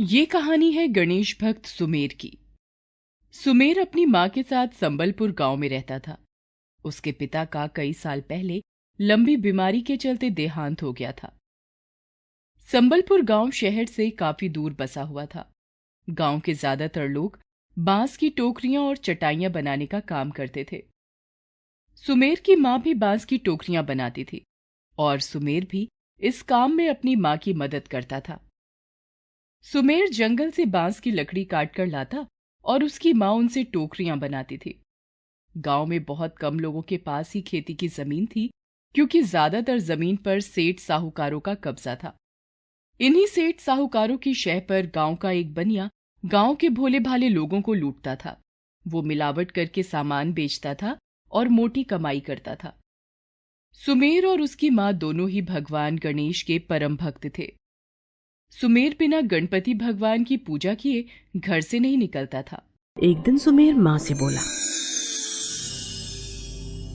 ये कहानी है गणेश भक्त सुमेर की। सुमेर अपनी माँ के साथ संबलपुर गाँव में रहता था। उसके पिता का कई साल पहले लंबी बीमारी के चलते देहांत हो गया था। संबलपुर गाँव शहर से काफ़ी दूर बसा हुआ था। गाँव के ज़्यादातर लोग बाँस की टोकरियाँ और चटाइयाँ बनाने का काम करते थे। सुमेर की माँ भी बाँस की टोकरियाँ बनाती थी और सुमेर भी इस काम में अपनी माँ की मदद करता था। सुमेर जंगल से बाँस की लकड़ी काट कर लाता और उसकी माँ उनसे टोकरियाँ बनाती थी। गाँव में बहुत कम लोगों के पास ही खेती की ज़मीन थी, क्योंकि ज़्यादातर ज़मीन पर सेठ साहूकारों का कब्जा था। इन्हीं सेठ साहूकारों की शह पर गाँव का एक बनिया गाँव के भोले भाले लोगों को लूटता था। वो मिलावट करके सामान बेचता था और मोटी कमाई करता था। सुमेर और उसकी माँ दोनों ही भगवान गणेश के परम भक्त थे। सुमेर बिना गणपति भगवान की पूजा किए घर से नहीं निकलता था। एक दिन सुमेर माँ से बोला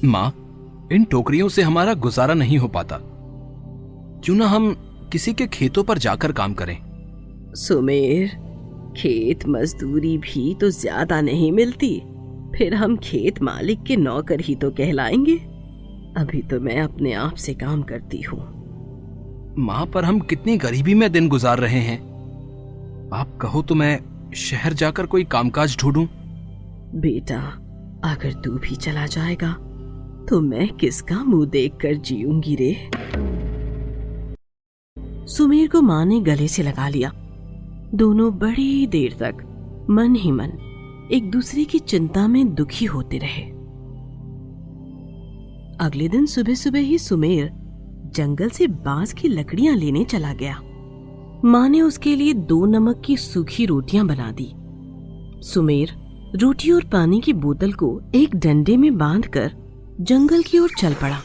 माँ इन टोकरियों से हमारा गुजारा नहीं हो पाता। क्यों ना हम किसी के खेतों पर जाकर काम करें? सुमेर खेत मजदूरी भी तो ज़्यादा नहीं मिलती। फिर हम खेत मालिक के नौकर ही तो कहलाएँगे। अभी तो मैं अपने आप से काम करती हूँ। माँ पर हम कितनी गरीबी में दिन गुजार रहे हैं। आप कहो तो मैं शहर जाकर कोई कामकाज ढूंढूं। बेटा, अगर तू भी चला जाएगा तो मैं किसका मुँह देखकर जीऊँगी रे? सुमेर को माँ ने गले से लगा लिया। दोनों बड़ी देर तक मन ही मन एक दूसरे की चिंता में दुखी होते रहे। अगले दिन सुबह सुबह ही सुमेर जंगल से बाँस की लकड़ियाँ लेने चला गया। माँ ने उसके लिए दो नमक की सूखी रोटियाँ बना दी। सुमेर रोटी और पानी की बोतल को एक डंडे में बांधकर जंगल की ओर चल पड़ा।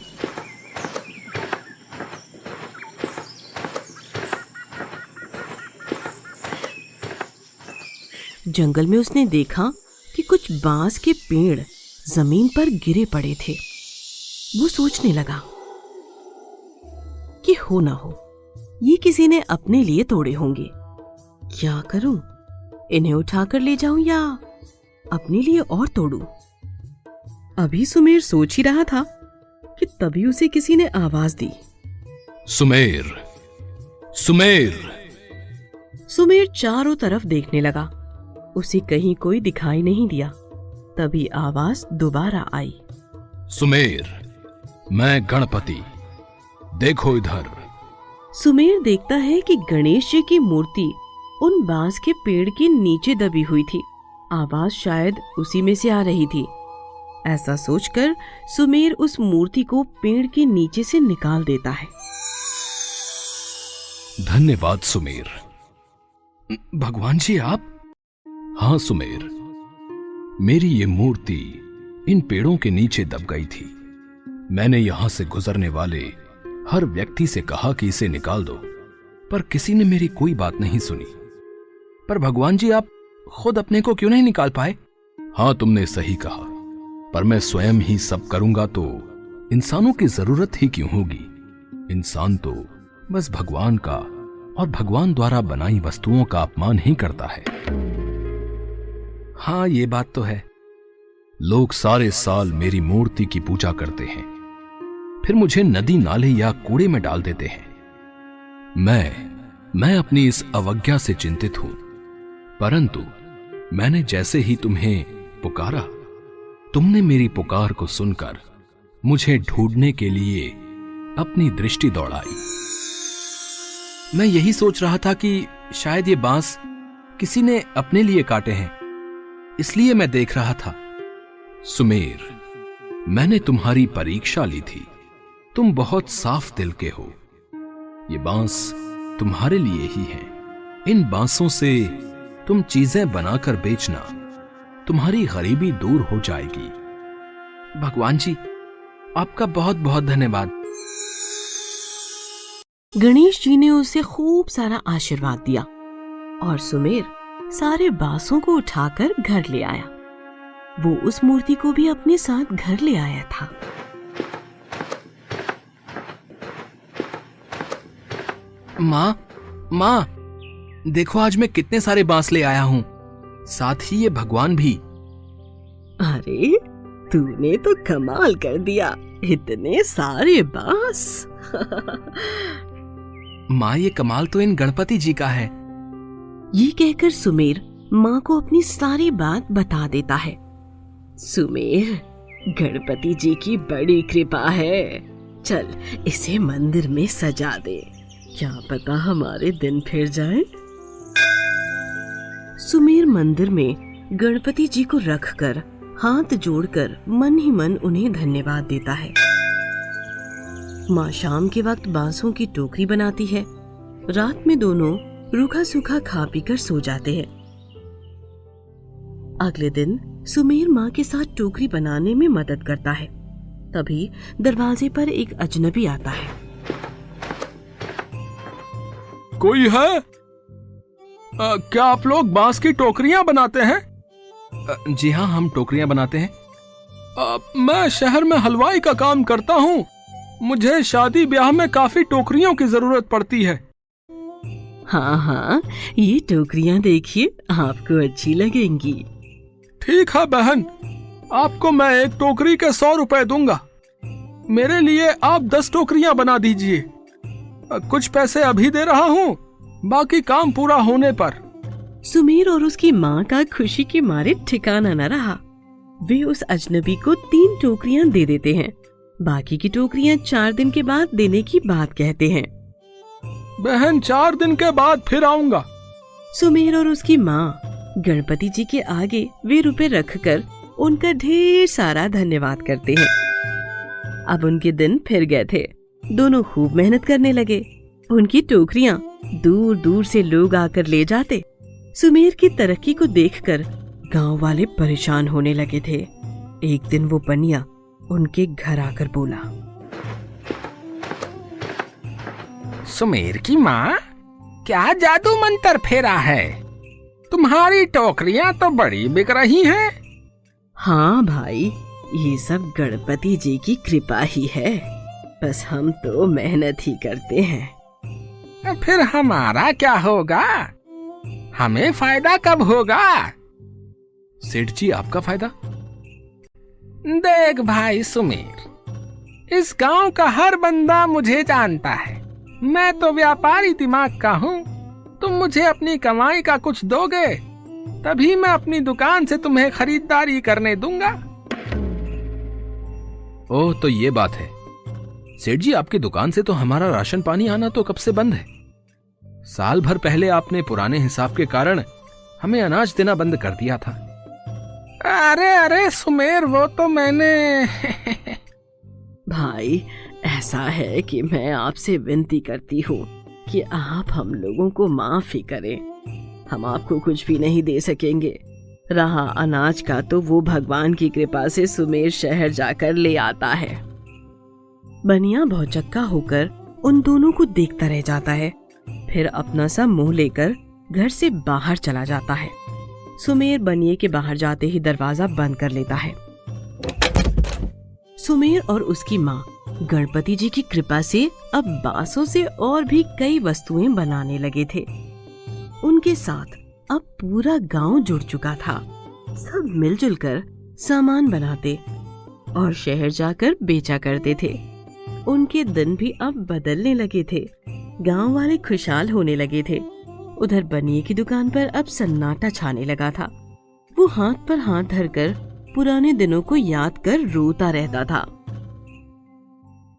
जंगल में उसने देखा कि कुछ बाँस के पेड़ ज़मीन पर गिरे पड़े थे। वो सोचने लगा हो ना हो ये किसी ने अपने लिए तोड़े होंगे। क्या करूँ? इन्हें उठाकर ले जाऊँ या अपने लिए और तोड़ूं? अभी सुमेर सोच ही रहा था कि तभी उसे किसी ने आवाज़ दी। सुमेर सुमेर। सुमेर चारों तरफ़ देखने लगा। उसे कहीं कोई दिखाई नहीं दिया। तभी आवाज़ दोबारा आई। सुमेर मैं गणपति। देखो इधर। सुमेर देखता है कि गणेश जी की मूर्ति उन बाँस के पेड़ के नीचे दबी हुई थी। आवाज़ शायद उसी में से आ रही थी। ऐसा सोचकर सुमेर उस मूर्ति को पेड़ के नीचे से निकाल देता है। धन्यवाद सुमेर। भगवान जी, आप? हाँ सुमेर। मेरी ये मूर्ति इन पेड़ों के नीचे दब गई थी। मैंने यहाँ से गुजरने वाले हर व्यक्ति से कहा कि इसे निकाल दो, पर किसी ने मेरी कोई बात नहीं सुनी। पर भगवान जी, आप खुद अपने को क्यों नहीं निकाल पाए? हाँ तुमने सही कहा, पर मैं स्वयं ही सब करूँगा तो इंसानों की ज़रूरत ही क्यों होगी? इंसान तो बस भगवान का और भगवान द्वारा बनाई वस्तुओं का अपमान ही करता है। हाँ ये बात तो है। लोग सारे साल मेरी मूर्ति की पूजा करते हैं। फिर मुझे नदी नाले या कूड़े में डाल देते हैं। मैं मैं अपनी इस अवज्ञा से चिंतित हूँ। परंतु मैंने जैसे ही तुम्हें पुकारा, तुमने मेरी पुकार को सुनकर मुझे ढूँढने के लिए अपनी दृष्टि दौड़ाई। मैं यही सोच रहा था कि शायद ये बाँस किसी ने अपने लिए काटे हैं। इसलिए मैं देख रहा था, सुमेर, मैंने तुम्हारी परीक्षा ली थी। तुम बहुत साफ़ दिल के हो। ये बाँस तुम्हारे लिए ही है। इन बांसों से तुम चीज़ें बनाकर बेचना तुम्हारी गरीबी दूर हो जाएगी। भगवान जी, आपका बहुत बहुत धन्यवाद। गणेश जी ने उसे खूब सारा आशीर्वाद दिया और सुमेर सारे बांसों को उठाकर घर ले आया। वो उस मूर्ति को भी अपने साथ घर ले आया था। माँ माँ देखो आज मैं कितने सारे बाँस ले आया हूँ। साथ ही ये भगवान भी। अरे तूने तो कमाल कर दिया इतने सारे बाँस। माँ ये कमाल तो इन गणपति जी का है। ये कहकर सुमेर माँ को अपनी सारी बात बता देता है। सुमेर गणपति जी की बड़ी कृपा है। चल इसे मंदिर में सजा दे। क्या पता हमारे दिन फिर जाए? सुमेर मंदिर में गणपति जी को रखकर, हाथ जोड़कर, मन ही मन उन्हें धन्यवाद देता है। माँ शाम के वक्त बांसों की टोकरी बनाती है। रात में दोनों रूखा सूखा खा पी कर सो जाते हैं। अगले दिन सुमेर माँ के साथ टोकरी बनाने में मदद करता है। तभी दरवाजे पर एक अजनबी आता है। कोई है? आ, क्या आप लोग बाँस की टोकरियाँ बनाते हैं? आ, जी हाँ हम टोकरियाँ बनाते हैं। आ, मैं शहर में हलवाई का काम करता हूँ। मुझे शादी ब्याह में काफ़ी टोकरियों की ज़रूरत पड़ती है। हाँ हाँ ये टोकरियाँ देखिए आपको अच्छी लगेंगी। ठीक है बहन। आपको मैं एक टोकरी के सौ रुपए दूँगा। मेरे लिए आप दस टोकरियाँ बना दीजिए। कुछ पैसे अभी दे रहा हूँ बाकी काम पूरा होने पर। सुमीर और उसकी माँ का खुशी के मारे ठिकाना न रहा। वे उस अजनबी को तीन टोकरियाँ दे देते हैं। बाकी की टोकरियाँ चार दिन के बाद देने की बात कहते हैं। बहन चार दिन के बाद फिर आऊँगा। सुमेर और उसकी माँ गणपति जी के आगे वे रुपए रख कर उनका ढेर सारा धन्यवाद करते हैं। अब उनके दिन फिर गए थे। दोनों खूब मेहनत करने लगे। उनकी टोकरियाँ दूर दूर से लोग आकर ले जाते। सुमेर की तरक्की को देखकर गाँव वाले परेशान होने लगे थे। एक दिन वो बनिया उनके घर आकर बोला सुमेर की माँ क्या जादू मंत्र फेरा है? तुम्हारी टोकरियाँ तो बड़ी बिक रही हैं। हाँ भाई ये सब गणपति जी की कृपा ही है। बस हम तो मेहनत ही करते हैं। फिर हमारा क्या होगा? हमें फ़ायदा कब होगा? सेठ जी आपका फ़ायदा? देख भाई सुमेर इस गाँव का हर बंदा मुझे जानता है। मैं तो व्यापारी दिमाग का हूँ। तुम मुझे अपनी कमाई का कुछ दोगे तभी मैं अपनी दुकान से तुम्हें खरीदारी करने दूँगा। ओह तो ये बात है। सेठ जी, आपकी दुकान से तो हमारा राशन पानी आना तो कब से बंद है? साल भर पहले आपने पुराने हिसाब के कारण हमें अनाज देना बंद कर दिया था। अरे अरे, सुमेर, वो तो मैंने भाई, ऐसा है कि मैं आपसे विनती करती हूँ कि आप हम लोगों को माफ़ ही करें। हम आपको कुछ भी नहीं दे सकेंगे। रहा अनाज का तो वो भगवान की कृपा से सुमेर शहर जाकर ले आता है। बनिया भौचक्का होकर उन दोनों को देखता रह जाता है। फिर अपना सा मुँह लेकर घर से बाहर चला जाता है। सुमेर बनिए के बाहर जाते ही दरवाज़ा बंद कर लेता है। सुमेर और उसकी माँ गणपति जी की कृपा से अब बांसों से और भी कई वस्तुएँ बनाने लगे थे। उनके साथ अब पूरा गाँव जुड़ चुका था। सब मिलजुल कर सामान बनाते और शहर जाकर बेचा करते थे। उनके दिन भी अब बदलने लगे थे। गाँव वाले खुशहाल होने लगे थे। उधर बनिए की दुकान पर अब सन्नाटा छाने लगा था। वो हाथ पर हाथ धरकर पुराने दिनों को याद कर रोता रहता था।